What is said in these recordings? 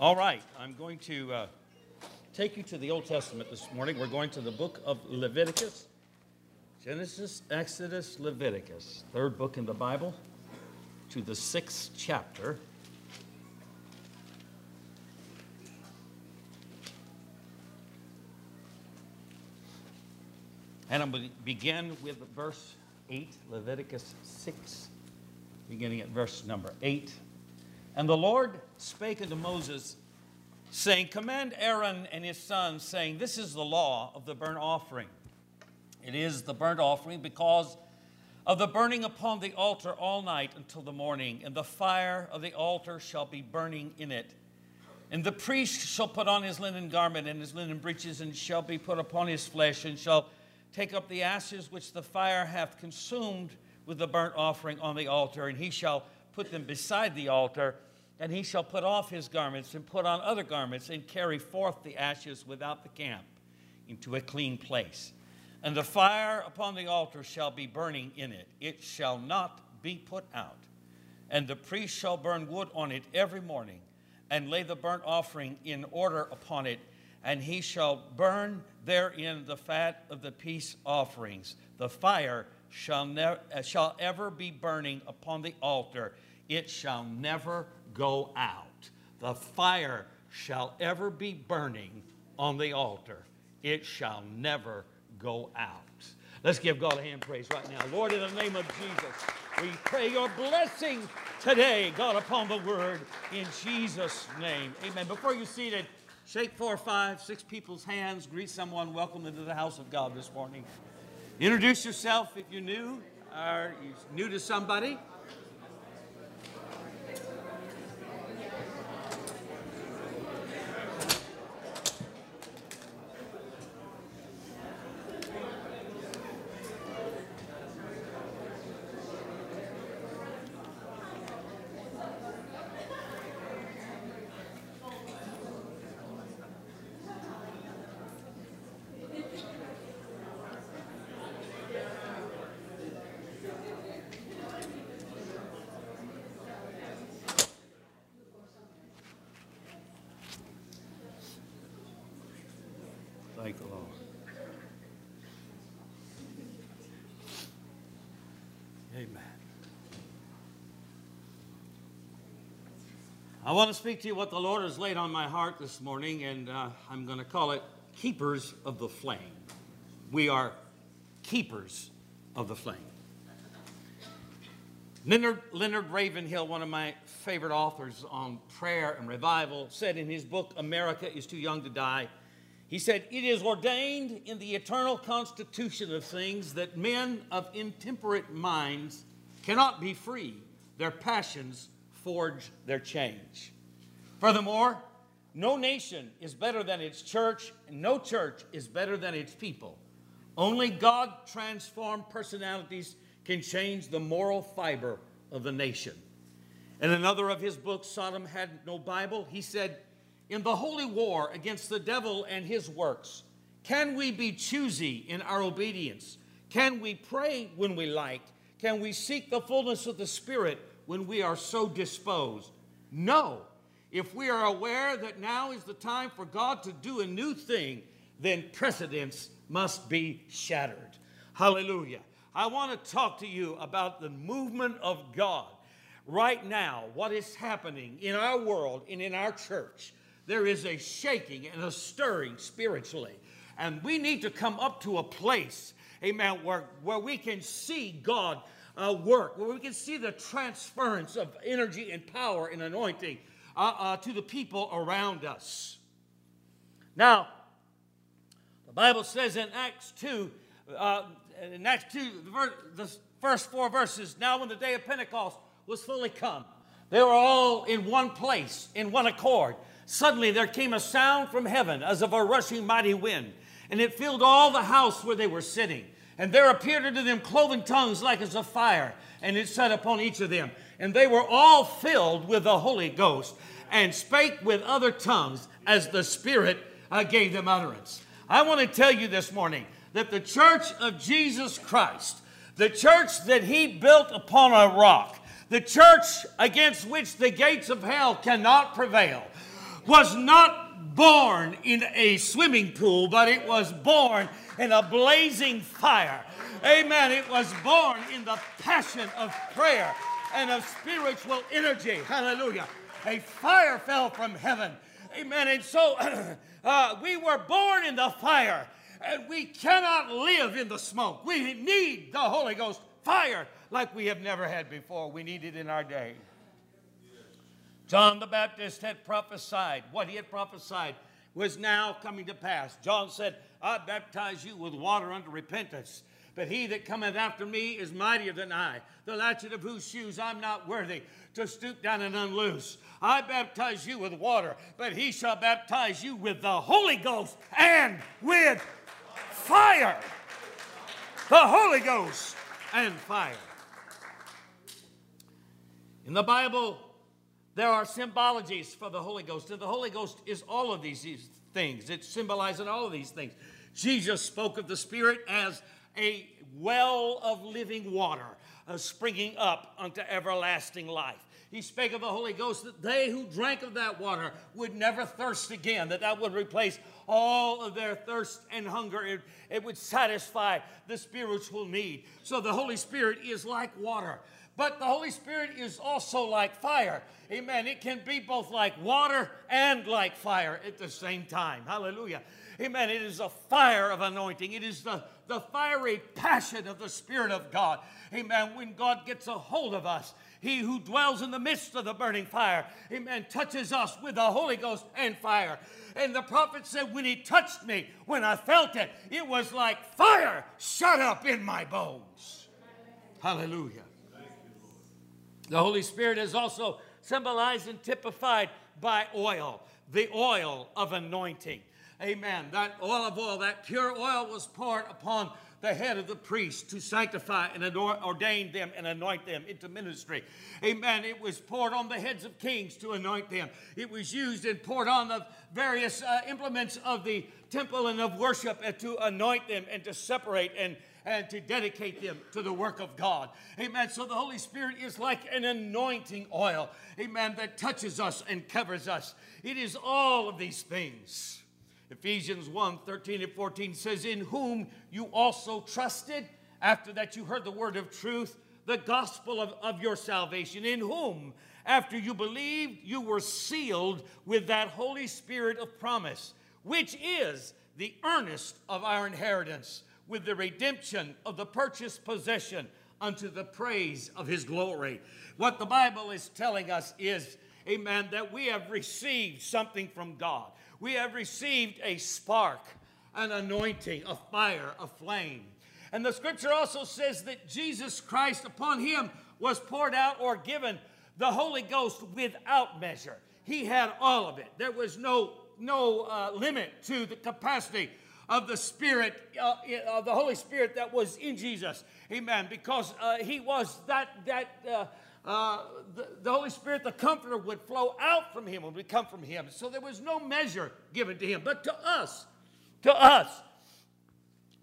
All right, I'm going to uh, take you to the Old Testament this morning. We're going to the book of Leviticus Genesis, Exodus, Leviticus, third book in the Bible, to the sixth chapter. And I'm going to begin with verse 8, Leviticus 6, beginning at verse number 8. And the Lord spake unto Moses, saying, Command Aaron and his sons, saying, This is the law of the burnt offering. It is the burnt offering because of the burning upon the altar all night until the morning, and the fire of the altar shall be burning in it. And the priest shall put on his linen garment and his linen breeches, and shall be put upon his flesh, and shall take up the ashes which the fire hath consumed with the burnt offering on the altar, and he shall put them beside the altar and he shall put off his garments and put on other garments and carry forth the ashes without the camp into a clean place. And the fire upon the altar shall be burning in it, it shall not be put out. And the priest shall burn wood on it every morning and lay the burnt offering in order upon it, and he shall burn therein the fat of the peace offerings. The fire shall, ne- uh, shall ever be burning upon the altar, it shall never go out. The fire shall ever be burning on the altar, it shall never go out. Let's give God a hand praise right now. Lord, in the name of Jesus, we pray your blessing today, God, upon the word in Jesus' name. Amen. Before you're seated, shake four, five, six people's hands, greet someone, welcome into the house of God this morning. Introduce yourself if you're new or you're new to somebody. I want to speak to you what the Lord has laid on my heart this morning, and uh, I'm going to call it Keepers of the Flame. We are keepers of the flame. Leonard, Leonard Ravenhill, one of my favorite authors on prayer and revival, said in his book, America is Too Young to Die, he said, It is ordained in the eternal constitution of things that men of intemperate minds cannot be free. Their passions forge their change. Furthermore, no nation is better than its church, and no church is better than its people. Only God transformed personalities can change the moral fiber of the nation. In another of his books, Sodom Had No Bible, he said, in the holy war against the devil and his works? Can we be choosy in our obedience? Can we pray when we like? Can we seek the fullness of the Spirit when we are so disposed? No. If we are aware that now is the time for God to do a new thing, then precedents must be shattered. Hallelujah. I want to talk to you about the movement of God right now, what is happening in our world and in our church there is a shaking and a stirring spiritually. And we need to come up to a place, amen, where, where we can see God uh, work, where we can see the transference of energy and power and anointing uh, uh, to the people around us. Now, the Bible says in Acts 2, uh, in Acts 2, the, ver- the first four verses, now when the day of Pentecost was fully come, they were all in one place, in one accord. Suddenly there came a sound from heaven as of a rushing mighty wind, and it filled all the house where they were sitting. And there appeared unto them cloven tongues like as of fire, and it sat upon each of them. And they were all filled with the Holy Ghost, and spake with other tongues as the Spirit uh, gave them utterance. I want to tell you this morning that the church of Jesus Christ, the church that he built upon a rock, the church against which the gates of hell cannot prevail, was not born in a swimming pool, but it was born in a blazing fire. Amen. It was born in the passion of prayer and of spiritual energy. Hallelujah. A fire fell from heaven. Amen. And so uh, we were born in the fire, and we cannot live in the smoke. We need the Holy Ghost fire like we have never had before. We need it in our day. John the Baptist had prophesied. What he had prophesied was now coming to pass. John said, I baptize you with water unto repentance. But he that cometh after me is mightier than I, the latchet of whose shoes I'm not worthy to stoop down and unloose. I baptize you with water, but he shall baptize you with the Holy Ghost and with fire. The Holy Ghost and fire. In the Bible, there are symbologies for the Holy Ghost, and the Holy Ghost is all of these, things. It's symbolizing all of these things. Jesus spoke of the Spirit as a well of living water uh, springing up unto everlasting life. He spake of the Holy Ghost that they who drank of that water would never thirst again, that that would replace all of their thirst and hunger. It, it would satisfy the spiritual need. So the Holy Spirit is like water. But the Holy Spirit is also like fire. Amen. It can be both like water and like fire at the same time. Hallelujah. Amen. It is a fire of anointing. It is the, the fiery passion of the Spirit of God. Amen. When God gets a hold of us, he who dwells in the midst of the burning fire, amen, touches us with the Holy Ghost and fire. And the prophet said, When he touched me, when I felt it, it was like fire shut up in my bones. Hallelujah. The Holy Spirit is also symbolized and typified by oil, the oil of anointing. Amen. That olive oil, that pure oil was poured upon the head of the priest to sanctify and ordain them and anoint them into ministry. Amen. It was poured on the heads of kings to anoint them. It was used and poured on the various uh, implements of the temple and of worship to anoint them and to separate and and to dedicate them to the work of God. Amen. So the Holy Spirit is like an anointing oil, amen, that touches us and covers us. It is all of these things. Ephesians 1 13 and 14 says, In whom you also trusted, after that you heard the word of truth, the gospel of, of your salvation, in whom, after you believed, you were sealed with that Holy Spirit of promise, which is the earnest of our inheritance, with the redemption of the purchased possession unto the praise of his glory. What the Bible is telling us is, amen, that we have received something from God we have received a spark, an anointing, a fire, a flame. And the scripture also says that Jesus Christ, upon him was poured out or given the Holy Ghost without measure. He had all of it. There was no, no uh, limit to the capacity of the Spirit, uh, of the Holy Spirit that was in Jesus. Amen. Because uh, he was that, that, uh, uh, the, the, Holy Spirit, the Comforter, would flow out from him, would come from him. So there was no measure given to him. But to us, to us,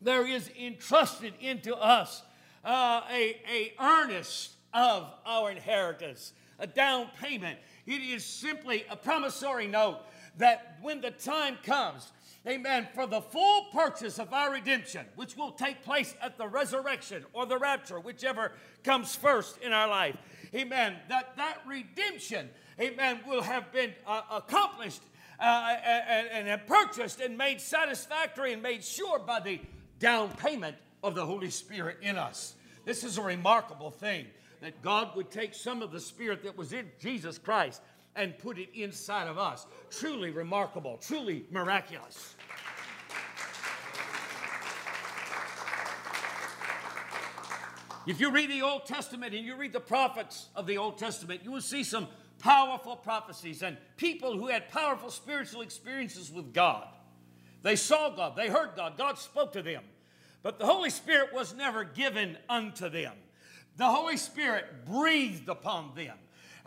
there is entrusted into us uh, a, a earnest of our inheritance, a down payment. It is simply a promissory note that when the time comes, amen, for the full purchase of our redemption, which will take place at the resurrection or the rapture, whichever comes first in our life. Amen, that that redemption, amen, will have been uh, accomplished uh, and, and purchased and made satisfactory and made sure by the down payment of the Holy Spirit in us. This is a remarkable thing that God would take some of the Spirit that was in Jesus Christ and put it inside of us. Truly remarkable, truly miraculous. If you read the Old Testament and you read the prophets of the Old Testament, you will see some powerful prophecies and people who had powerful spiritual experiences with God. They saw God, they heard God, God spoke to them. But the Holy Spirit was never given unto them. The Holy Spirit breathed upon them.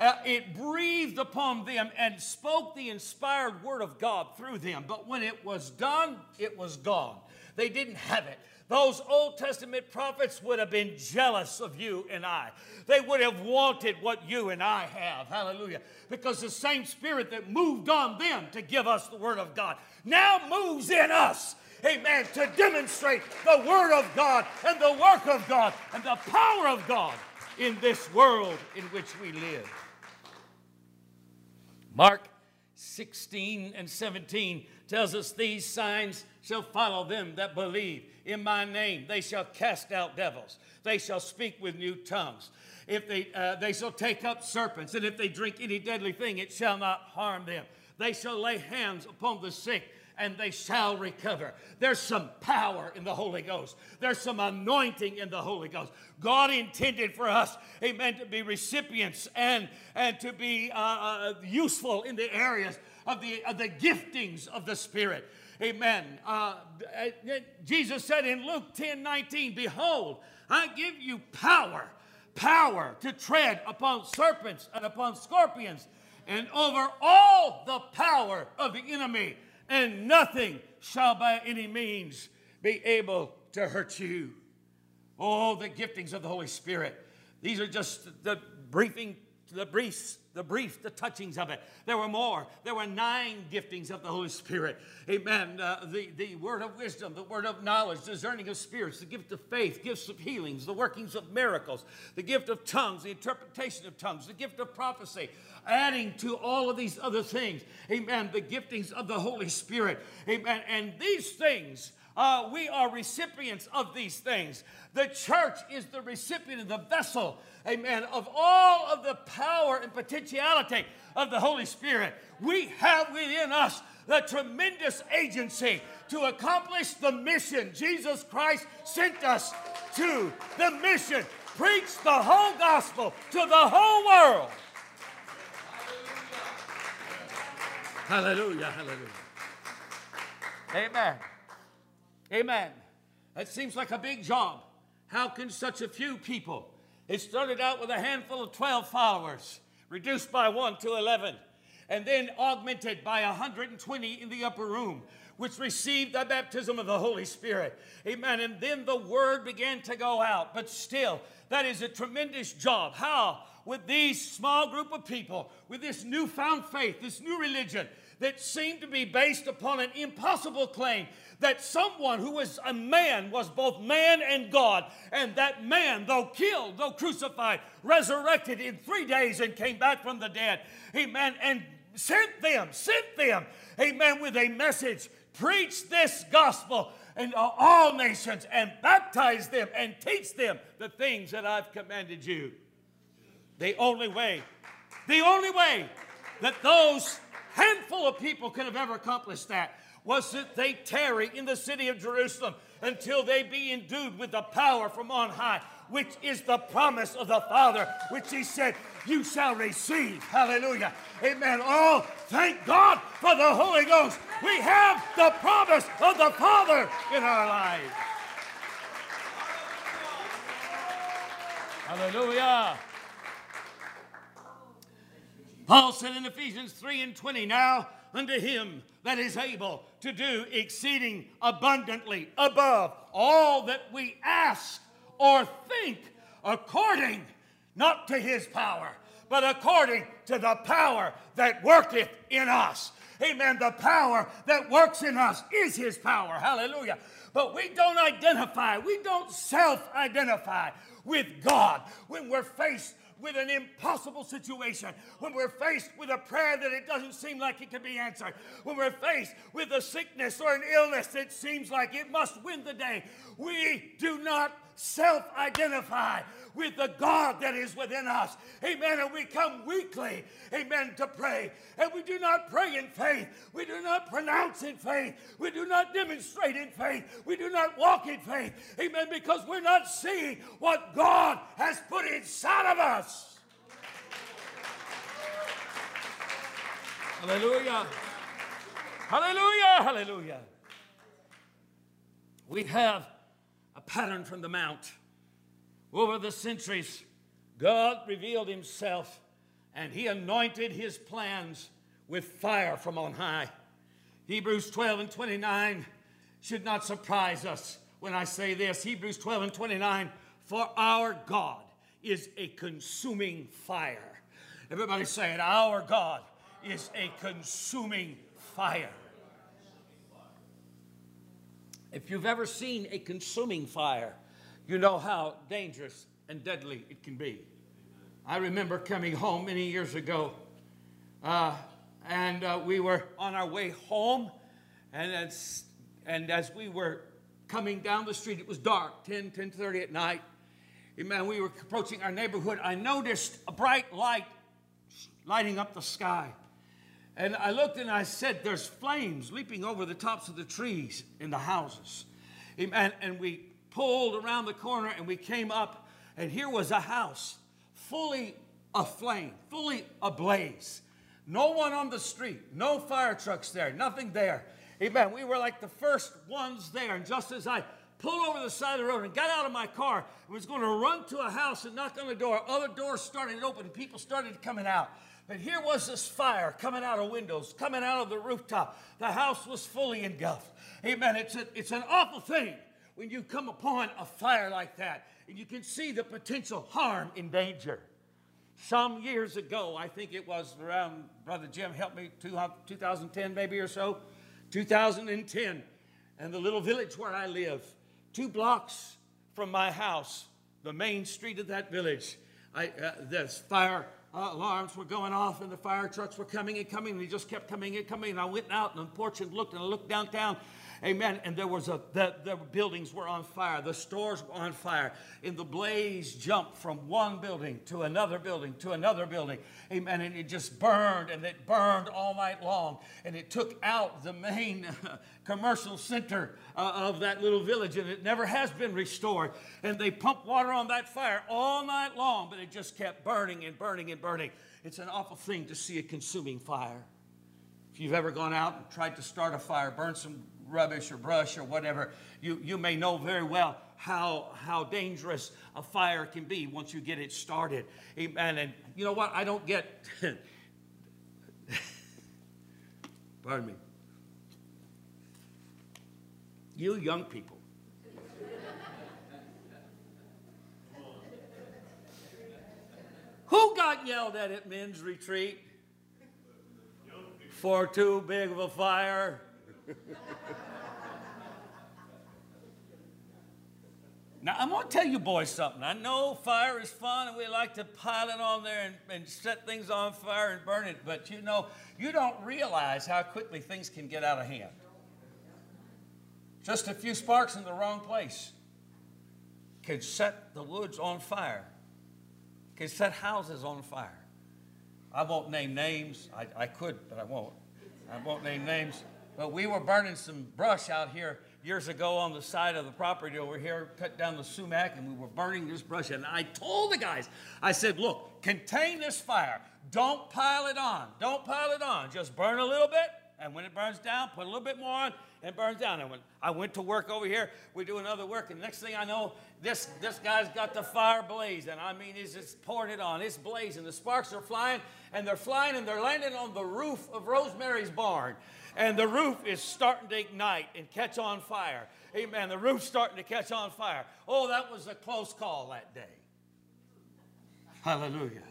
Uh, it breathed upon them and spoke the inspired word of God through them. But when it was done, it was gone. They didn't have it. Those Old Testament prophets would have been jealous of you and I. They would have wanted what you and I have. Hallelujah. Because the same spirit that moved on them to give us the Word of God now moves in us. Amen. To demonstrate the Word of God and the work of God and the power of God in this world in which we live. Mark 16 and 17 tells us these signs shall follow them that believe in my name. They shall cast out devils. They shall speak with new tongues. If they, uh, they shall take up serpents, and if they drink any deadly thing, it shall not harm them. They shall lay hands upon the sick, and they shall recover. There's some power in the Holy Ghost. There's some anointing in the Holy Ghost. God intended for us, amen, to be recipients and, and to be uh, uh, useful in the areas of the, of the giftings of the Spirit. Amen. Uh, Jesus said in Luke 10 19, Behold, I give you power, power to tread upon serpents and upon scorpions and over all the power of the enemy, and nothing shall by any means be able to hurt you. Oh, the giftings of the Holy Spirit. These are just the briefing, the briefs the brief, the touchings of it. There were more. There were nine giftings of the Holy Spirit. Amen. Uh, the, the word of wisdom, the word of knowledge, discerning of spirits, the gift of faith, gifts of healings, the workings of miracles, the gift of tongues, the interpretation of tongues, the gift of prophecy, adding to all of these other things. Amen. The giftings of the Holy Spirit. Amen. And these things uh, we are recipients of these things. The church is the recipient of the vessel, amen, of all of the power and potentiality of the Holy Spirit. We have within us the tremendous agency to accomplish the mission Jesus Christ sent us to. The mission preach the whole gospel to the whole world. Hallelujah, hallelujah. Amen. Amen. That seems like a big job. How can such a few people? It started out with a handful of 12 followers, reduced by one to 11, and then augmented by 120 in the upper room, which received the baptism of the Holy Spirit. Amen. And then the word began to go out. But still, that is a tremendous job. How? With these small group of people, with this newfound faith, this new religion that seemed to be based upon an impossible claim that someone who was a man was both man and God, and that man, though killed, though crucified, resurrected in three days and came back from the dead. Amen. And sent them, sent them, amen, with a message. Preach this gospel in all nations and baptize them and teach them the things that I've commanded you. The only way, the only way that those handful of people could have ever accomplished that was that they tarry in the city of Jerusalem until they be endued with the power from on high, which is the promise of the Father, which He said, You shall receive. Hallelujah. Amen. Oh, thank God for the Holy Ghost. We have the promise of the Father in our lives. Hallelujah. Paul said in Ephesians 3 and 20, Now unto him that is able to do exceeding abundantly above all that we ask or think, according not to his power, but according to the power that worketh in us. Amen. The power that works in us is his power. Hallelujah. But we don't identify, we don't self identify with God when we're faced with an impossible situation, when we're faced with a prayer that it doesn't seem like it can be answered, when we're faced with a sickness or an illness that seems like it must win the day, we do not self identify with the God that is within us. Amen. And we come weekly, amen, to pray. And we do not pray in faith. We do not pronounce in faith. We do not demonstrate in faith. We do not walk in faith. Amen. Because we're not seeing what God has put inside of us. Hallelujah. Hallelujah. Hallelujah. We have a pattern from the Mount. Over the centuries, God revealed himself and he anointed his plans with fire from on high. Hebrews 12 and 29 should not surprise us when I say this. Hebrews 12 and 29 For our God is a consuming fire. Everybody say it. Our God is a consuming fire. If you've ever seen a consuming fire, you know how dangerous and deadly it can be. I remember coming home many years ago, uh, and uh, we were on our way home, and as, and as we were coming down the street, it was dark, 10, 10.30 at night. Amen. We were approaching our neighborhood. I noticed a bright light lighting up the sky. And I looked and I said, There's flames leaping over the tops of the trees in the houses. And, and we pulled around the corner and we came up, and here was a house fully aflame, fully ablaze. No one on the street, no fire trucks there, nothing there. Amen. We were like the first ones there. And just as I pulled over the side of the road and got out of my car and was going to run to a house and knock on the door, other doors started open people started coming out. But here was this fire coming out of windows, coming out of the rooftop. The house was fully engulfed. Amen. It's, a, it's an awful thing when you come upon a fire like that and you can see the potential harm and danger. Some years ago, I think it was around, Brother Jim, help me, 2010 maybe or so, 2010, and the little village where I live, two blocks from my house, the main street of that village, I, uh, this fire uh, alarms were going off and the fire trucks were coming and coming and they just kept coming and coming. And I went out on the porch and looked and I looked downtown Amen. And there was a, the, the buildings were on fire. The stores were on fire. And the blaze jumped from one building to another building to another building. Amen. And it just burned and it burned all night long. And it took out the main commercial center uh, of that little village. And it never has been restored. And they pumped water on that fire all night long, but it just kept burning and burning and burning. It's an awful thing to see a consuming fire. If you've ever gone out and tried to start a fire, burn some rubbish or brush or whatever, you, you may know very well how, how dangerous a fire can be once you get it started. Amen. And you know what? I don't get, pardon me, you young people. Who got yelled at at men's retreat for too big of a fire? now, I'm going to tell you boys something. I know fire is fun and we like to pile it on there and, and set things on fire and burn it, but you know, you don't realize how quickly things can get out of hand. Just a few sparks in the wrong place can set the woods on fire, can set houses on fire. I won't name names. I, I could, but I won't. I won't name names. But we were burning some brush out here years ago on the side of the property over here, cut down the sumac, and we were burning this brush. And I told the guys, I said, look, contain this fire. Don't pile it on. Don't pile it on. Just burn a little bit, and when it burns down, put a little bit more on, and burns down. And when I went to work over here, we do another work, and next thing I know, this, this guy's got the fire blazing. I mean, he's just pouring it on. It's blazing. The sparks are flying, and they're flying, and they're landing on the roof of Rosemary's barn and the roof is starting to ignite and catch on fire. Amen. The roof's starting to catch on fire. Oh, that was a close call that day. Hallelujah.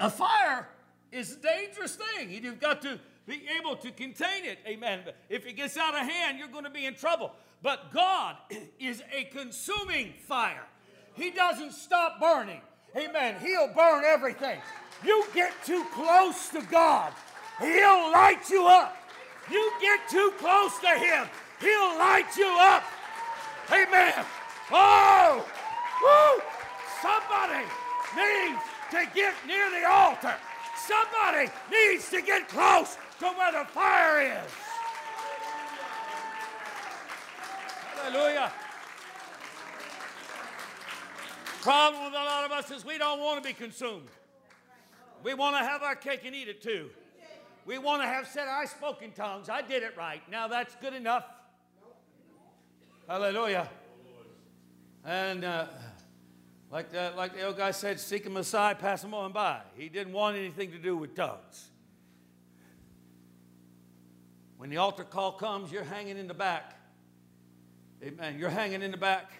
A fire is a dangerous thing. You've got to be able to contain it. Amen. If it gets out of hand, you're going to be in trouble. But God is a consuming fire. He doesn't stop burning. Amen. He'll burn everything. You get too close to God, He'll light you up. You get too close to Him, He'll light you up. Amen. Oh, woo! Somebody needs to get near the altar. Somebody needs to get close to where the fire is. Hallelujah. Problem with a lot of us is we don't want to be consumed. We want to have our cake and eat it too. We want to have said, I spoke in tongues. I did it right. Now that's good enough. Hallelujah. And uh, Like, the, like the old guy said, seek a Messiah, pass him on by. He didn't want anything to do with tongues. When the altar call comes, you're hanging in the back. Amen. You're hanging in the back.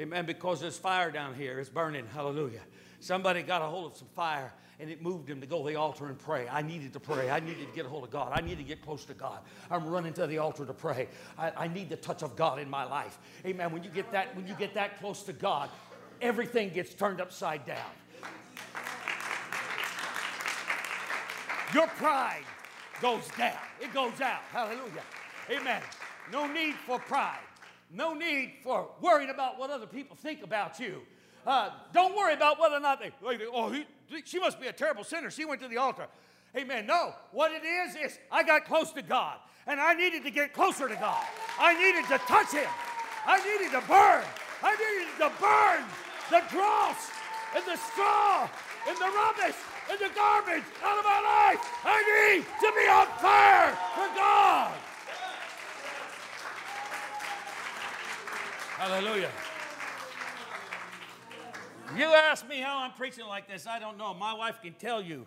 Amen. Because there's fire down here. It's burning. Hallelujah. Somebody got a hold of some fire and it moved him to go to the altar and pray. I needed to pray. I needed to get a hold of God. I needed to get close to God. I'm running to the altar to pray. I, I need the touch of God in my life. Amen. When you get that, when you get that close to God, everything gets turned upside down. Your pride goes down. It goes out. Hallelujah. Amen. No need for pride. No need for worrying about what other people think about you. Uh, don't worry about whether or not they, oh, he, she must be a terrible sinner. She went to the altar. Amen. No, what it is, is I got close to God and I needed to get closer to God. I needed to touch Him. I needed to burn. I needed to burn the dross and the straw and the rubbish and the garbage out of my life. I need to be on fire for God. Hallelujah. You ask me how I'm preaching like this, I don't know. My wife can tell you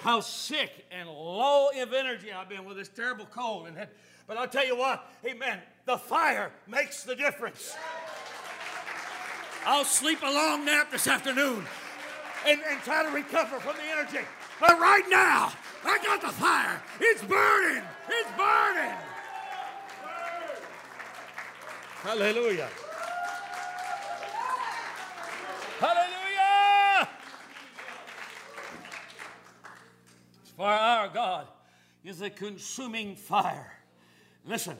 how sick and low of energy I've been with this terrible cold. And but I'll tell you what, amen, the fire makes the difference. I'll sleep a long nap this afternoon and, and try to recover from the energy. But right now, I got the fire. It's burning. It's burning. Hallelujah. Hallelujah. For our God is a consuming fire. Listen,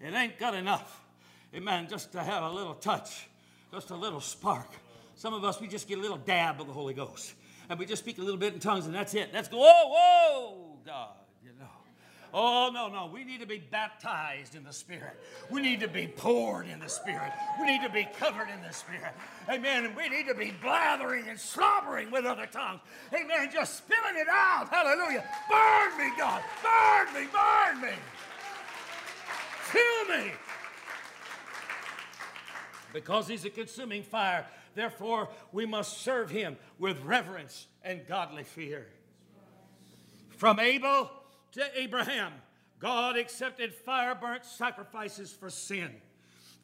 it ain't got enough, eh, amen, just to have a little touch just a little spark. Some of us, we just get a little dab of the Holy Ghost. And we just speak a little bit in tongues, and that's it. That's go, whoa, whoa, God. Oh, no, no. We need to be baptized in the Spirit. We need to be poured in the Spirit. We need to be covered in the Spirit. Amen. And we need to be blathering and slobbering with other tongues. Amen. Just spilling it out. Hallelujah. Burn me, God. Burn me. Burn me. Fill me because he's a consuming fire. Therefore, we must serve him with reverence and godly fear. From Abel to Abraham, God accepted fire burnt sacrifices for sin.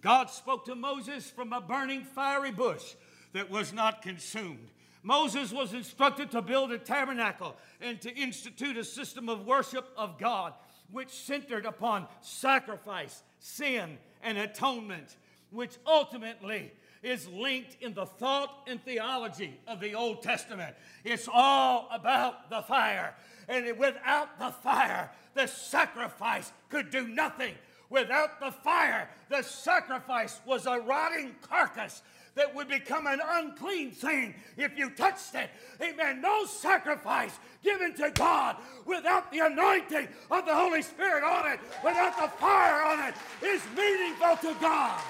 God spoke to Moses from a burning fiery bush that was not consumed. Moses was instructed to build a tabernacle and to institute a system of worship of God which centered upon sacrifice, sin, and atonement which ultimately is linked in the thought and theology of the Old Testament. It's all about the fire. And without the fire, the sacrifice could do nothing. Without the fire, the sacrifice was a rotting carcass that would become an unclean thing if you touched it. Amen. No sacrifice given to God without the anointing of the Holy Spirit on it, without the fire on it, is meaningful to God.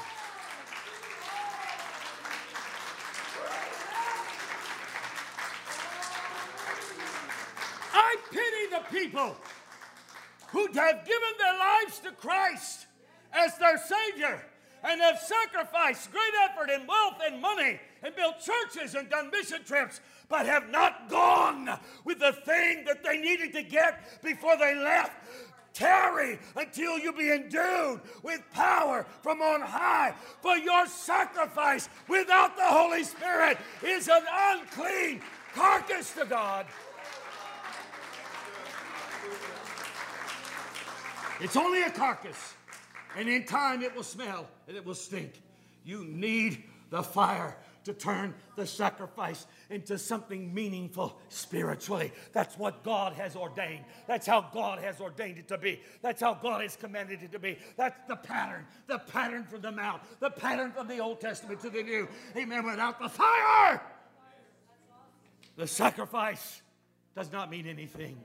People who have given their lives to Christ as their Savior and have sacrificed great effort and wealth and money and built churches and done mission trips, but have not gone with the thing that they needed to get before they left. Tarry until you be endued with power from on high. For your sacrifice without the Holy Spirit is an unclean carcass to God. It's only a carcass, and in time it will smell and it will stink. You need the fire to turn the sacrifice into something meaningful spiritually. That's what God has ordained. That's how God has ordained it to be. That's how God has commanded it to be. That's the pattern, the pattern from the Mount, the pattern from the Old Testament to the New. Amen. Without the fire, the sacrifice does not mean anything.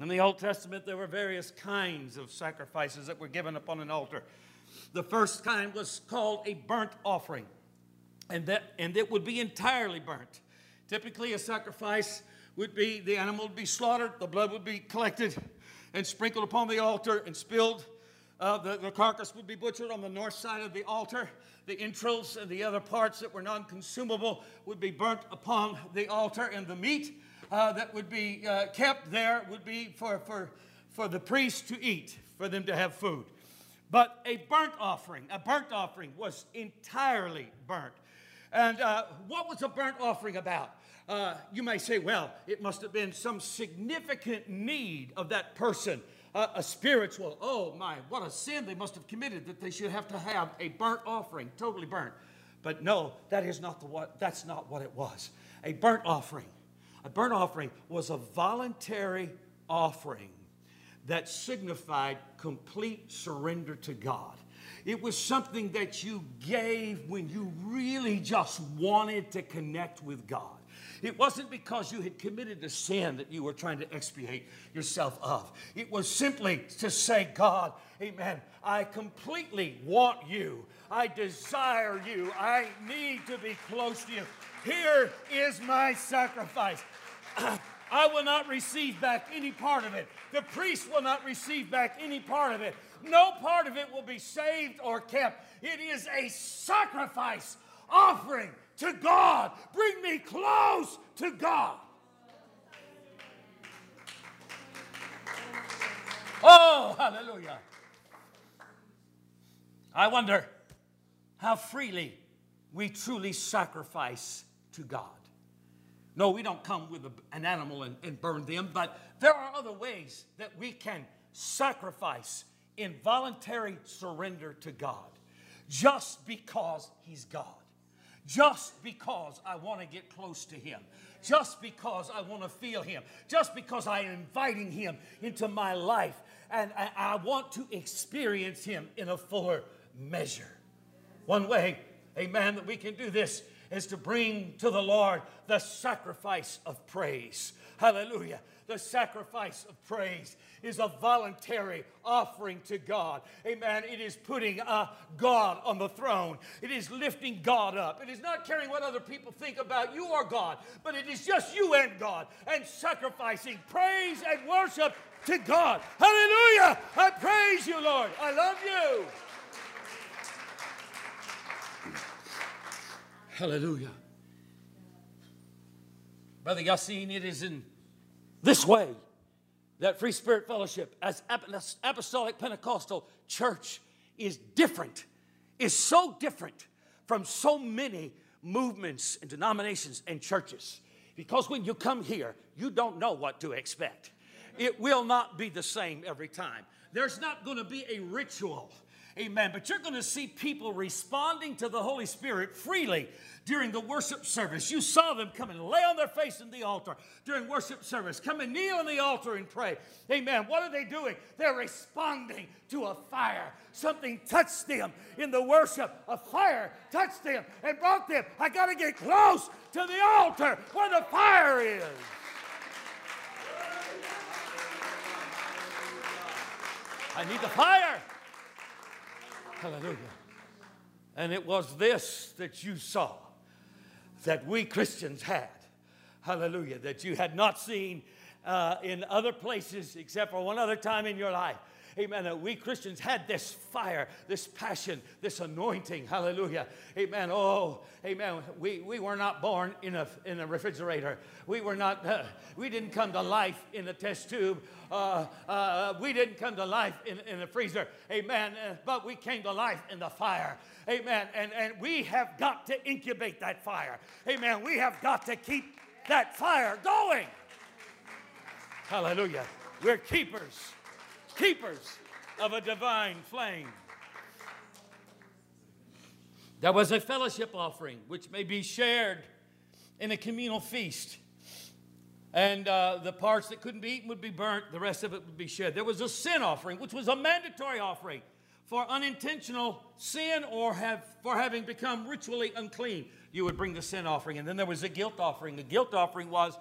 In the Old Testament, there were various kinds of sacrifices that were given upon an altar. The first kind was called a burnt offering, and that and it would be entirely burnt. Typically, a sacrifice would be the animal would be slaughtered, the blood would be collected and sprinkled upon the altar and spilled Uh, the, the carcass would be butchered on the north side of the altar. The entrails and the other parts that were non consumable would be burnt upon the altar, and the meat uh, that would be uh, kept there would be for, for, for the priest to eat, for them to have food. But a burnt offering, a burnt offering was entirely burnt. And uh, what was a burnt offering about? Uh, you may say, well, it must have been some significant need of that person, uh, a spiritual. Oh my, what a sin they must have committed that they should have to have a burnt offering, totally burnt. But no, that is not the what. That's not what it was. A burnt offering, a burnt offering was a voluntary offering that signified complete surrender to God. It was something that you gave when you really just wanted to connect with God. It wasn't because you had committed a sin that you were trying to expiate yourself of. It was simply to say, God, amen, I completely want you. I desire you. I need to be close to you. Here is my sacrifice. I will not receive back any part of it. The priest will not receive back any part of it. No part of it will be saved or kept. It is a sacrifice offering to God. Bring me close to God. Oh, hallelujah. I wonder how freely we truly sacrifice to God. No, we don't come with a, an animal and, and burn them, but there are other ways that we can sacrifice in voluntary surrender to God just because He's God. Just because I want to get close to Him. Just because I want to feel Him. Just because I am inviting Him into my life and I, I want to experience Him in a fuller measure. One way, amen, that we can do this is to bring to the Lord the sacrifice of praise. Hallelujah. The sacrifice of praise is a voluntary offering to God. Amen. It is putting uh, God on the throne, it is lifting God up. It is not caring what other people think about you or God, but it is just you and God and sacrificing praise and worship to God. Hallelujah. I praise you, Lord. I love you. Hallelujah. Brother Yassine, it is in this way that Free Spirit Fellowship, as Apostolic Pentecostal Church, is different, is so different from so many movements and denominations and churches. Because when you come here, you don't know what to expect. It will not be the same every time. There's not going to be a ritual. Amen. But you're going to see people responding to the Holy Spirit freely during the worship service. You saw them come and lay on their face in the altar during worship service, come and kneel on the altar and pray. Amen. What are they doing? They're responding to a fire. Something touched them in the worship. A fire touched them and brought them. I got to get close to the altar where the fire is. I need the fire. Hallelujah. And it was this that you saw that we Christians had. Hallelujah. That you had not seen uh, in other places except for one other time in your life. Amen. That we Christians had this fire, this passion, this anointing. Hallelujah. Amen. Oh, amen. We, we were not born in a, in a refrigerator. We were not, uh, we didn't come to life in a test tube. Uh, uh, we didn't come to life in, in a freezer. Amen. Uh, but we came to life in the fire. Amen. And, and we have got to incubate that fire. Amen. We have got to keep that fire going. Hallelujah. We're keepers keepers of a divine flame. There was a fellowship offering which may be shared in a communal feast. And uh, the parts that couldn't be eaten would be burnt, the rest of it would be shared. There was a sin offering, which was a mandatory offering for unintentional sin or have, for having become ritually unclean. You would bring the sin offering. And then there was a guilt offering. The guilt offering was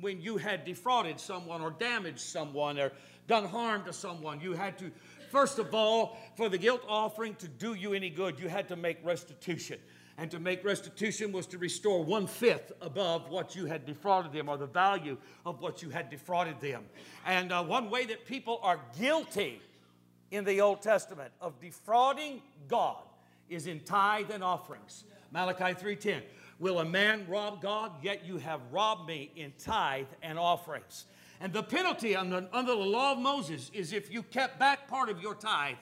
when you had defrauded someone or damaged someone or done harm to someone. You had to, first of all, for the guilt offering to do you any good, you had to make restitution. And to make restitution was to restore one fifth above what you had defrauded them or the value of what you had defrauded them. And uh, one way that people are guilty in the Old Testament of defrauding God is in tithe and offerings. Malachi 3:10. Will a man rob God? Yet you have robbed me in tithe and offerings. And the penalty under, under the law of Moses is if you kept back part of your tithe,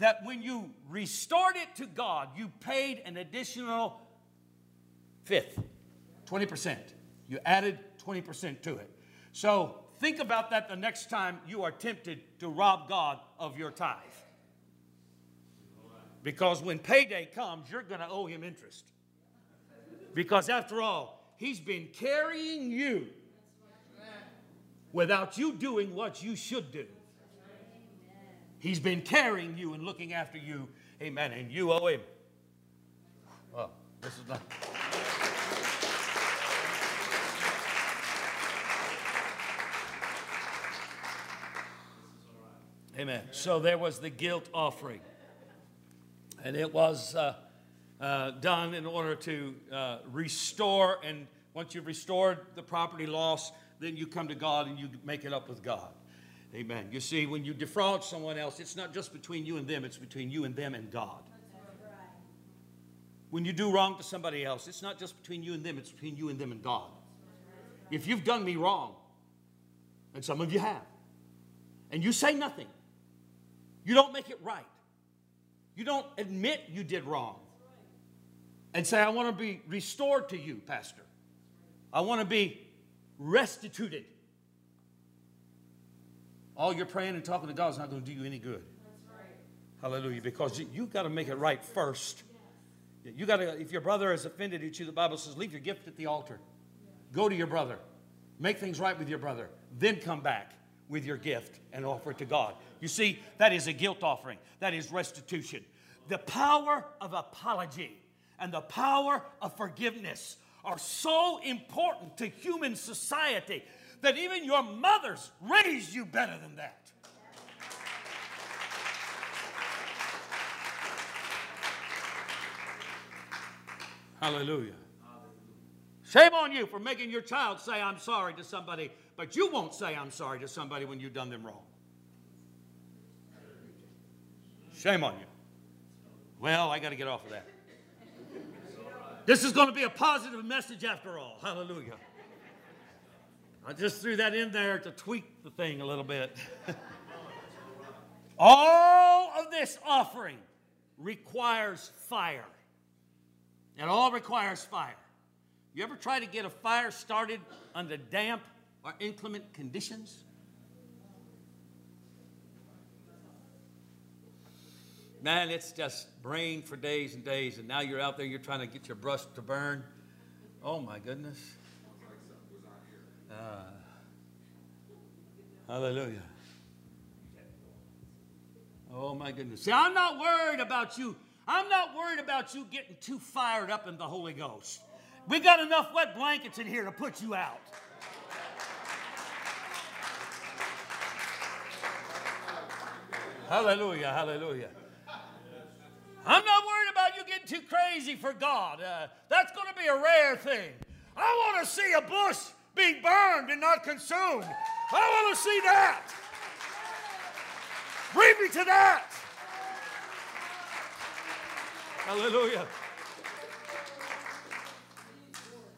that when you restored it to God, you paid an additional fifth, 20%. You added 20% to it. So think about that the next time you are tempted to rob God of your tithe. Because when payday comes, you're going to owe him interest. Because after all, he's been carrying you without you doing what you should do. He's been carrying you and looking after you. Amen. And you owe him. Well, this is not. Amen. So there was the guilt offering. And it was uh, uh, done in order to uh, restore. And once you've restored the property loss, then you come to God and you make it up with God. Amen. You see, when you defraud someone else, it's not just between you and them, it's between you and them and God. When you do wrong to somebody else, it's not just between you and them, it's between you and them and God. If you've done me wrong, and some of you have, and you say nothing, you don't make it right. You don't admit you did wrong and say, I want to be restored to you, Pastor. I want to be restituted. All your praying and talking to God is not going to do you any good. Right. Hallelujah. Because you, you got to make it right first. Yes. You got to, if your brother has offended you, the Bible says, leave your gift at the altar. Yeah. Go to your brother. Make things right with your brother. Then come back with your gift and offer it to God. You see, that is a guilt offering, that is restitution. The power of apology and the power of forgiveness are so important to human society that even your mothers raised you better than that. Hallelujah. Shame on you for making your child say, I'm sorry to somebody, but you won't say, I'm sorry to somebody when you've done them wrong. Shame on you. Well, I got to get off of that. This is going to be a positive message after all. Hallelujah. I just threw that in there to tweak the thing a little bit. all of this offering requires fire. It all requires fire. You ever try to get a fire started under damp or inclement conditions? Man, it's just brain for days and days, and now you're out there, you're trying to get your brush to burn. Oh my goodness. Uh, hallelujah. Oh my goodness. See, I'm not worried about you. I'm not worried about you getting too fired up in the Holy Ghost. We got enough wet blankets in here to put you out. Hallelujah, hallelujah. I'm not worried about you getting too crazy for God. Uh, that's going to be a rare thing. I want to see a bush being burned and not consumed. I want to see that. Bring me to that. Hallelujah.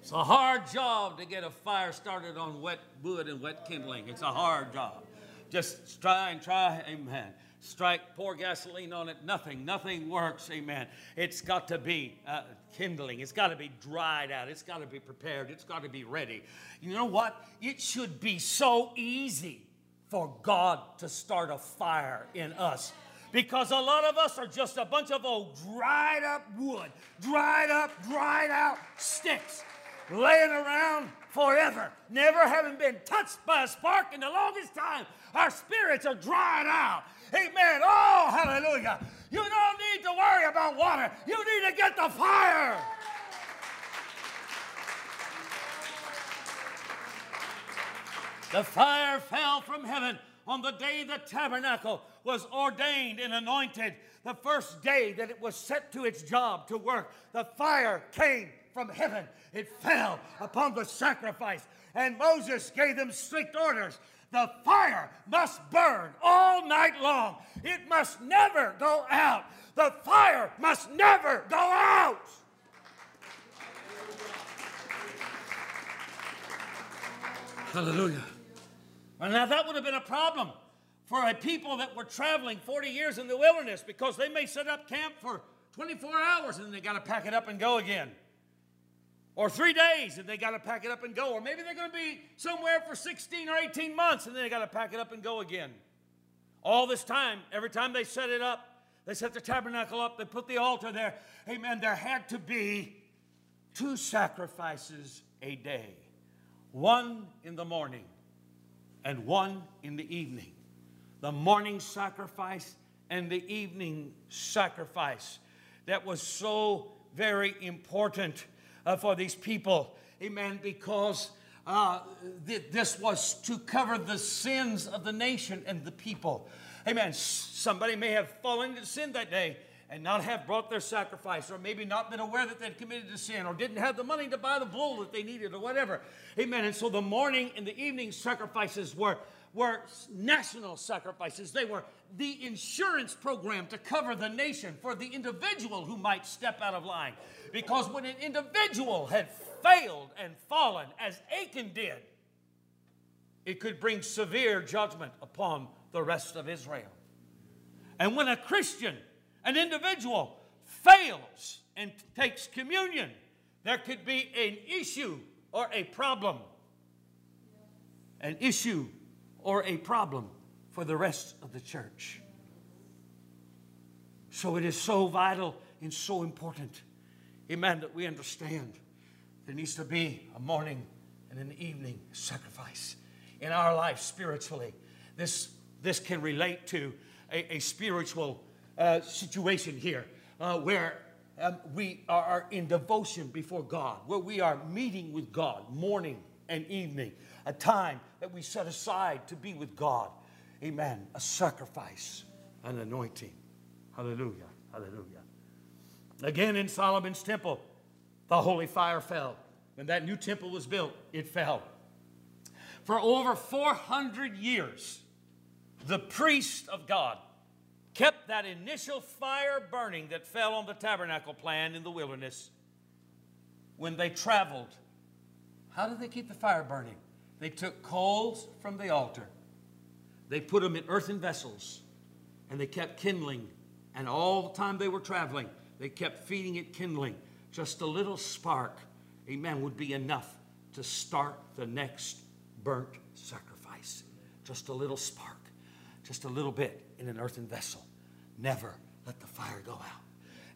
It's a hard job to get a fire started on wet wood and wet kindling. It's a hard job. Just try and try. Amen strike, pour gasoline on it, nothing, nothing works, amen. It's got to be uh, kindling, it's got to be dried out, it's got to be prepared, it's got to be ready. You know what? It should be so easy for God to start a fire in us. Because a lot of us are just a bunch of old dried up wood, dried up, dried out sticks laying around forever, never having been touched by a spark in the longest time. Our spirits are dried out. Amen. Oh, hallelujah. You don't need to worry about water. You need to get the fire. The fire fell from heaven on the day the tabernacle was ordained and anointed. The first day that it was set to its job to work, the fire came from heaven. It fell upon the sacrifice. And Moses gave them strict orders. The fire must burn all night long. It must never go out. The fire must never go out. Hallelujah. And now that would have been a problem for a people that were traveling 40 years in the wilderness because they may set up camp for 24 hours and then they got to pack it up and go again. Or three days and they got to pack it up and go. Or maybe they're going to be somewhere for 16 or 18 months and then they got to pack it up and go again. All this time, every time they set it up, they set the tabernacle up, they put the altar there. Amen. There had to be two sacrifices a day one in the morning and one in the evening the morning sacrifice and the evening sacrifice. That was so very important uh, for these people. Amen. Because uh, th- this was to cover the sins of the nation and the people. Amen. Somebody may have fallen into sin that day and not have brought their sacrifice, or maybe not been aware that they'd committed a sin, or didn't have the money to buy the bull that they needed, or whatever. Amen. And so the morning and the evening sacrifices were were national sacrifices. They were the insurance program to cover the nation for the individual who might step out of line. Because when an individual had failed and fallen, as Achan did, it could bring severe judgment upon the rest of Israel. And when a Christian, an individual, fails and takes communion, there could be an issue or a problem. An issue or a problem for the rest of the church. So it is so vital and so important, amen, that we understand there needs to be a morning and an evening sacrifice in our life spiritually. This, this can relate to a, a spiritual uh, situation here uh, where um, we are in devotion before God, where we are meeting with God morning and evening a time that we set aside to be with God. Amen. A sacrifice, an anointing. Hallelujah. Hallelujah. Again in Solomon's temple, the holy fire fell. When that new temple was built, it fell. For over 400 years, the priest of God kept that initial fire burning that fell on the tabernacle plan in the wilderness when they traveled. How did they keep the fire burning? They took coals from the altar, they put them in earthen vessels, and they kept kindling. And all the time they were traveling, they kept feeding it kindling. Just a little spark, amen, would be enough to start the next burnt sacrifice. Just a little spark, just a little bit in an earthen vessel. Never let the fire go out.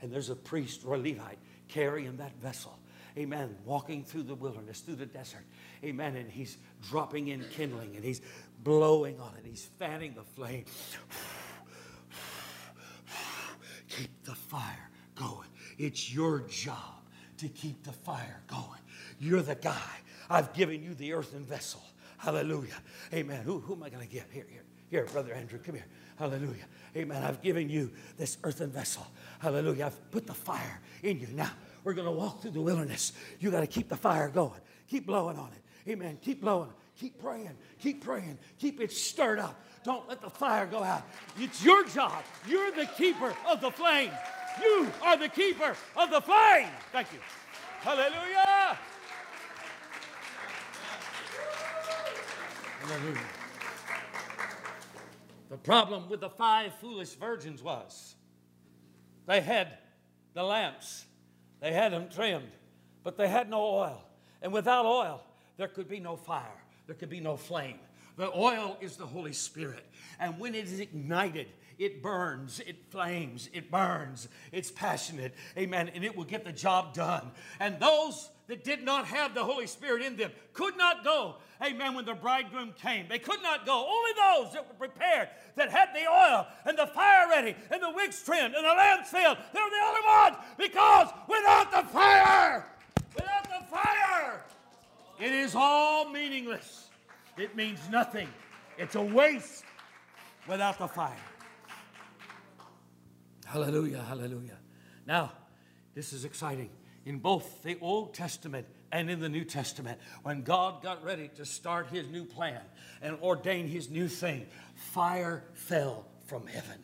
And there's a priest or a Levite carrying that vessel amen, walking through the wilderness, through the desert, amen, and he's dropping in kindling and he's blowing on it, he's fanning the flame. Keep the fire going. It's your job to keep the fire going. You're the guy. I've given you the earthen vessel. Hallelujah. Amen. Who, who am I going to get? Here, here, here, Brother Andrew, come here. Hallelujah. Amen. I've given you this earthen vessel. Hallelujah. I've put the fire in you. Now, we're going to walk through the wilderness. You got to keep the fire going. Keep blowing on it. Amen. Keep blowing. Keep praying. Keep praying. Keep it stirred up. Don't let the fire go out. It's your job. You're the keeper of the flame. You are the keeper of the flame. Thank you. Hallelujah. Hallelujah. The problem with the five foolish virgins was they had the lamps they had them trimmed, but they had no oil. And without oil, there could be no fire, there could be no flame. The oil is the Holy Spirit. And when it is ignited, it burns, it flames, it burns, it's passionate. Amen. And it will get the job done. And those that did not have the Holy Spirit in them could not go. Amen. When the bridegroom came, they could not go. Only those that were prepared, that had the oil and the fire ready and the wicks trimmed and the lamps filled, they were the only ones. Because without the fire, without the fire, it is all meaningless. It means nothing. It's a waste without the fire. Hallelujah, hallelujah. Now, this is exciting. In both the Old Testament and in the New Testament, when God got ready to start his new plan and ordain his new thing, fire fell from heaven.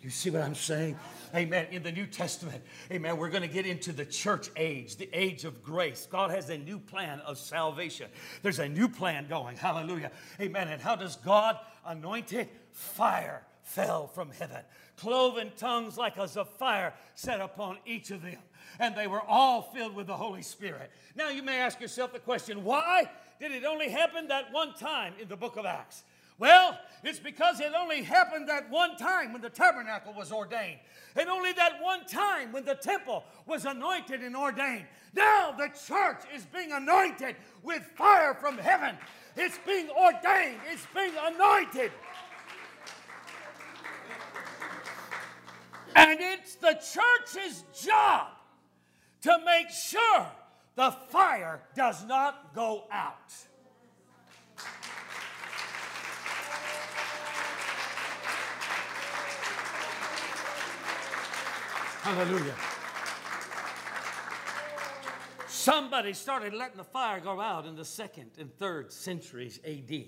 You see what I'm saying? Amen. In the New Testament, amen, we're going to get into the church age, the age of grace. God has a new plan of salvation. There's a new plan going. Hallelujah. Amen. And how does God anoint it? Fire fell from heaven. Cloven tongues like as of fire set upon each of them. And they were all filled with the Holy Spirit. Now you may ask yourself the question why did it only happen that one time in the book of Acts? Well, it's because it only happened that one time when the tabernacle was ordained, and only that one time when the temple was anointed and ordained. Now the church is being anointed with fire from heaven. It's being ordained, it's being anointed. And it's the church's job to make sure the fire does not go out. Hallelujah. Somebody started letting the fire go out in the second and third centuries AD.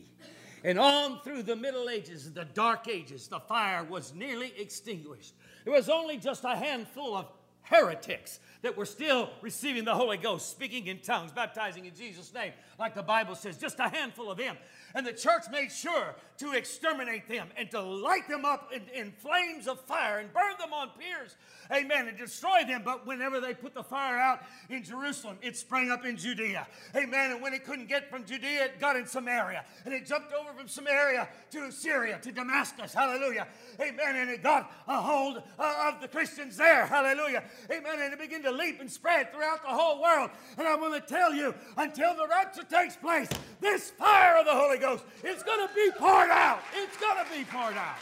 And on through the Middle Ages, the Dark Ages, the fire was nearly extinguished. It was only just a handful of heretics that were still receiving the Holy Ghost, speaking in tongues, baptizing in Jesus' name, like the Bible says, just a handful of them. And the church made sure to exterminate them and to light them up in, in, flames of fire and burn them on piers. Amen. And destroy them. But whenever they put the fire out in Jerusalem, it sprang up in Judea. Amen. And when it couldn't get from Judea, it got in Samaria. And it jumped over from Samaria to Syria, to Damascus. Hallelujah. Amen. And it got a hold uh, of the Christians there. Hallelujah. Amen. And it began to leap and spread throughout the whole world. And I'm going to tell you, until the rapture takes place, this fire of the Holy Ghost is going to be poured out. It's going to be poured out.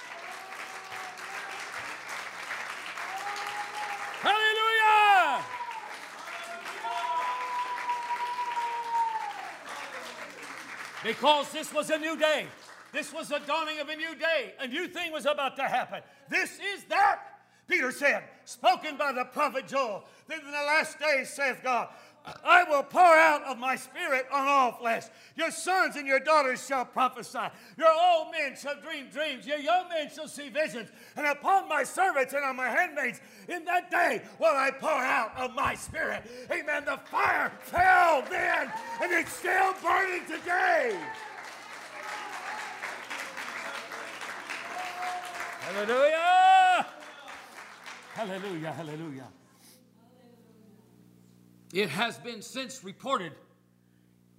Hallelujah! Because this was a new day. This was the dawning of a new day. A new thing was about to happen. This is that, Peter said, spoken by the prophet Joel. Then in the last days, saith God, I will pour out of my spirit on all flesh. Your sons and your daughters shall prophesy. Your old men shall dream dreams. Your young men shall see visions. And upon my servants and on my handmaids in that day will I pour out of my spirit. Amen. The fire fell then, and it's still burning today. Hallelujah. Hallelujah. Hallelujah. It has been since reported,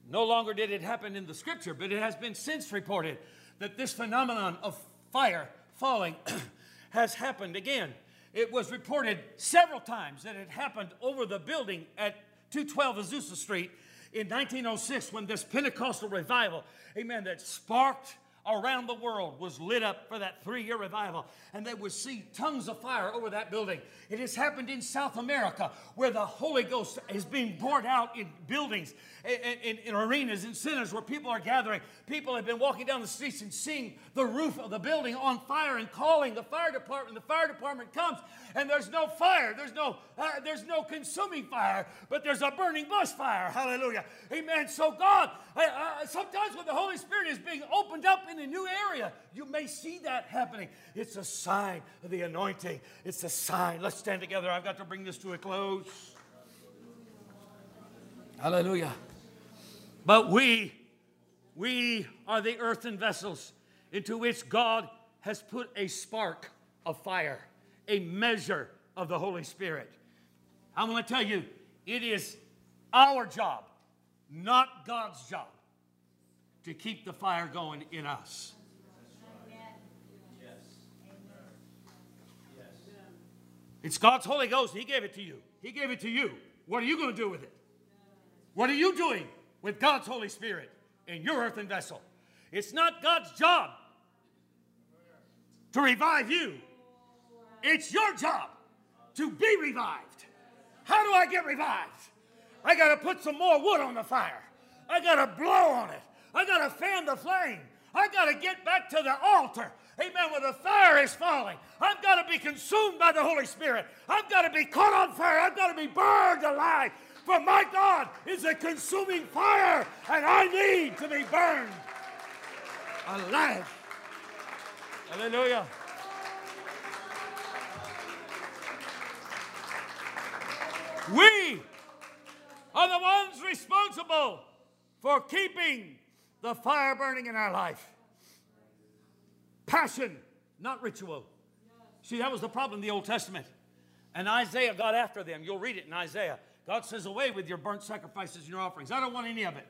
no longer did it happen in the scripture, but it has been since reported that this phenomenon of fire falling has happened again. It was reported several times that it happened over the building at 212 Azusa Street in 1906 when this Pentecostal revival, amen, that sparked around the world was lit up for that three year revival, and they would see tongues of fire over that building. It has happened in South America where the Holy Ghost is being poured out in buildings, in, in, in, arenas, in centers where people are gathering. People have been walking down the streets and seeing the roof of the building on fire and calling the fire department. The fire department comes, and there's no fire. There's no, uh, there's no consuming fire, but there's a burning bush fire. Hallelujah. Amen. So, God, uh, uh, sometimes when the Holy Spirit is being opened up in a new area, you may see that happening. It's a sign of the anointing. It's a sign. Let's stand together. I've got to bring this to a close. Hallelujah. But we, we are the earthen vessels into which God has put a spark of fire, a measure of the Holy Spirit. I'm going to tell you, it is our job, not God's job, to keep the fire going in us. It's God's Holy Ghost. He gave it to you. He gave it to you. What are you going to do with it? What are you doing with God's Holy Spirit in your earthen vessel? It's not God's job to revive you, it's your job to be revived. How do I get revived? I got to put some more wood on the fire. I got to blow on it. I got to fan the flame. I got to get back to the altar. Amen. When the fire is falling, I've got to be consumed by the Holy Spirit. I've got to be caught on fire. I've got to be burned alive. For my God is a consuming fire, and I need to be burned alive. Hallelujah. We are the ones responsible for keeping the fire burning in our life. Passion, not ritual. See, that was the problem in the Old Testament. And Isaiah got after them. You'll read it in Isaiah. God says, Away with your burnt sacrifices and your offerings. I don't want any of it.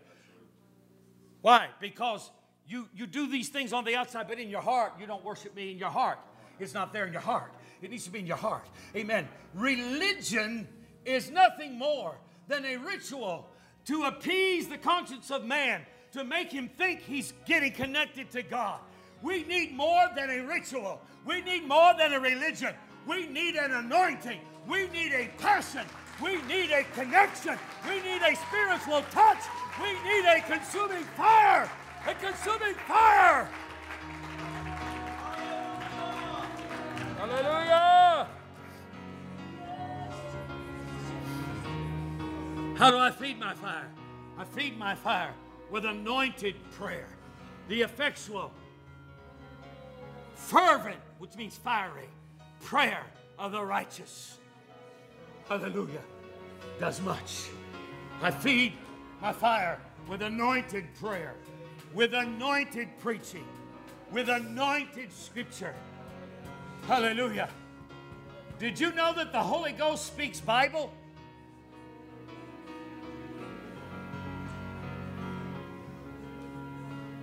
Why? Because you, you do these things on the outside, but in your heart, you don't worship me in your heart. It's not there in your heart. It needs to be in your heart. Amen. Religion is nothing more than a ritual to appease the conscience of man, to make him think he's getting connected to God. We need more than a ritual. We need more than a religion. We need an anointing. We need a passion. We need a connection. We need a spiritual touch. We need a consuming fire. A consuming fire. Hallelujah. How do I feed my fire? I feed my fire with anointed prayer, the effectual, fervent, which means fiery, prayer of the righteous. Hallelujah. Does much. I feed my fire with anointed prayer, with anointed preaching, with anointed scripture. Hallelujah. Did you know that the Holy Ghost speaks Bible?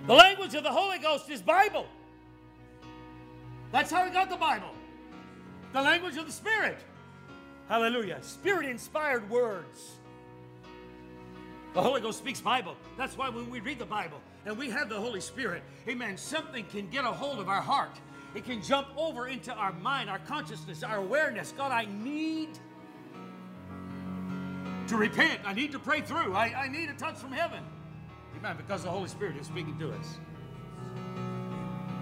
The language of the Holy Ghost is Bible. That's how we got the Bible. The language of the Spirit. Hallelujah. Spirit inspired words. The Holy Ghost speaks Bible. That's why when we read the Bible and we have the Holy Spirit, amen, something can get a hold of our heart. It can jump over into our mind, our consciousness, our awareness. God, I need to repent. I need to pray through. I, I need a touch from heaven. Amen. Because the Holy Spirit is speaking to us.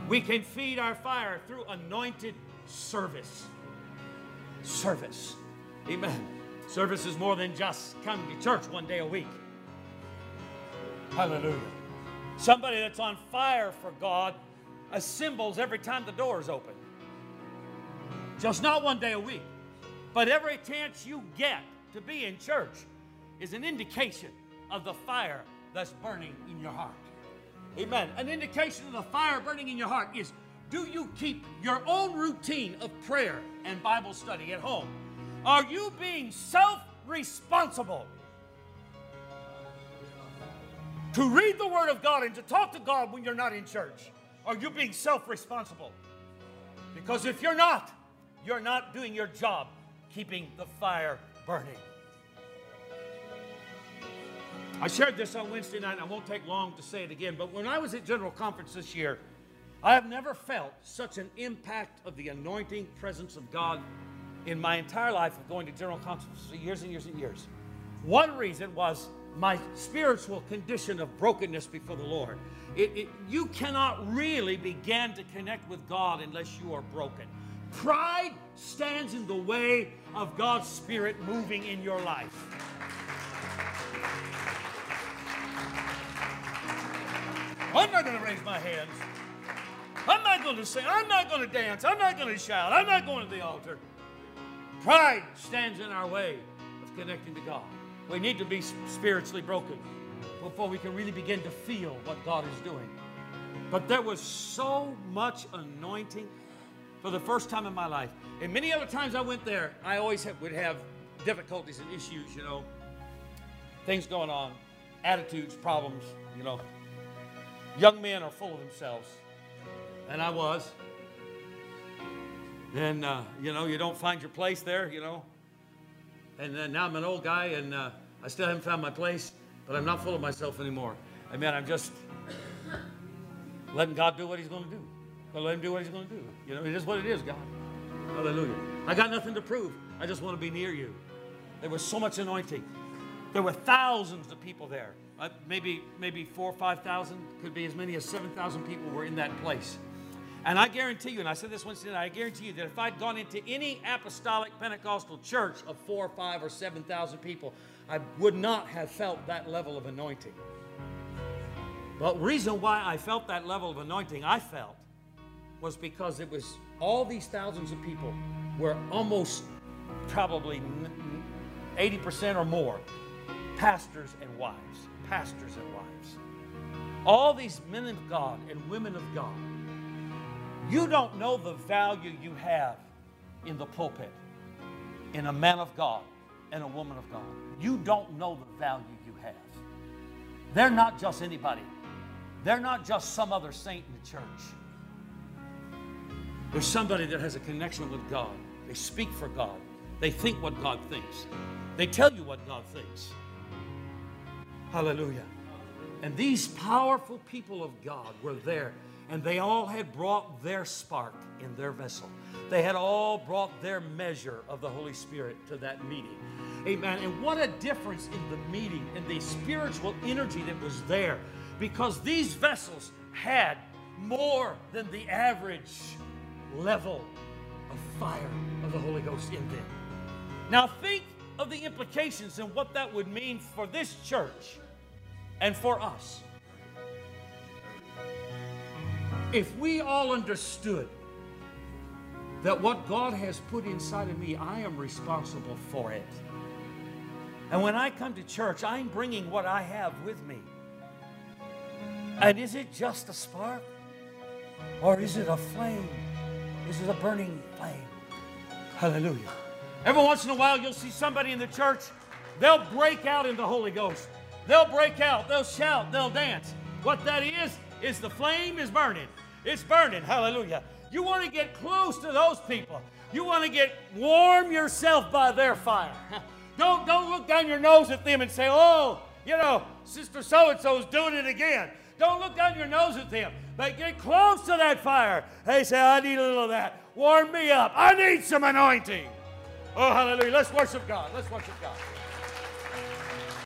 We can feed our fire through anointed service. Service. Amen. Service is more than just coming to church one day a week. Hallelujah. Somebody that's on fire for God assembles every time the door is open. Just not one day a week, but every chance you get to be in church is an indication of the fire that's burning in your heart. Amen. An indication of the fire burning in your heart is do you keep your own routine of prayer and Bible study at home? Are you being self responsible to read the Word of God and to talk to God when you're not in church? Are you being self responsible? Because if you're not, you're not doing your job keeping the fire burning. I shared this on Wednesday night. And I won't take long to say it again, but when I was at General Conference this year, I have never felt such an impact of the anointing presence of God in my entire life of going to General Conference for years and years and years. One reason was my spiritual condition of brokenness before the Lord. It, it, you cannot really begin to connect with God unless you are broken. Pride stands in the way of God's Spirit moving in your life. I'm not going to raise my hands. I'm not going to sing. I'm not going to dance. I'm not going to shout. I'm not going to the altar. Pride stands in our way of connecting to God. We need to be spiritually broken before we can really begin to feel what God is doing. But there was so much anointing for the first time in my life. And many other times I went there, I always have, would have difficulties and issues, you know, things going on, attitudes, problems, you know. Young men are full of themselves, and I was. And, uh, you know, you don't find your place there, you know. And uh, now I'm an old guy, and uh, I still haven't found my place, but I'm not full of myself anymore. I mean, I'm just letting God do what He's going to do. But let Him do what He's going to do. You know, it is what it is, God. Hallelujah. I got nothing to prove. I just want to be near you. There was so much anointing. There were thousands of people there. Uh, maybe, maybe four or 5,000, could be as many as 7,000 people were in that place. And I guarantee you, and I said this once night, I guarantee you that if I'd gone into any apostolic Pentecostal church of four or five or 7,000 people, I would not have felt that level of anointing. But reason why I felt that level of anointing I felt was because it was all these thousands of people were almost probably 80% or more pastors and wives, pastors and wives. All these men of God and women of God. You don't know the value you have in the pulpit, in a man of God and a woman of God. You don't know the value you have. They're not just anybody, they're not just some other saint in the church. There's somebody that has a connection with God. They speak for God. They think what God thinks. They tell you what God thinks. Hallelujah. And these powerful people of God were there, and they all had brought their spark in their vessel. They had all brought their measure of the Holy Spirit to that meeting. Amen. And what a difference in the meeting and the spiritual energy that was there because these vessels had more than the average level of fire of the Holy Ghost in them. Now, think of the implications and what that would mean for this church and for us. If we all understood that what God has put inside of me, I am responsible for it. And when I come to church, I'm bringing what I have with me. And is it just a spark? Or is it a flame? Is it a burning flame? Hallelujah. Every once in a while, you'll see somebody in the church, they'll break out in the Holy Ghost. They'll break out, they'll shout, they'll dance. What that is, is the flame is burning. It's burning. Hallelujah. You want to get close to those people. You want to get warm yourself by their fire. Don't, don't look down your nose at them and say, oh, you know, Sister so and so is doing it again. Don't look down your nose at them, but get close to that fire. Hey, say, I need a little of that. Warm me up. I need some anointing. Oh, hallelujah. Let's worship God. Let's worship God.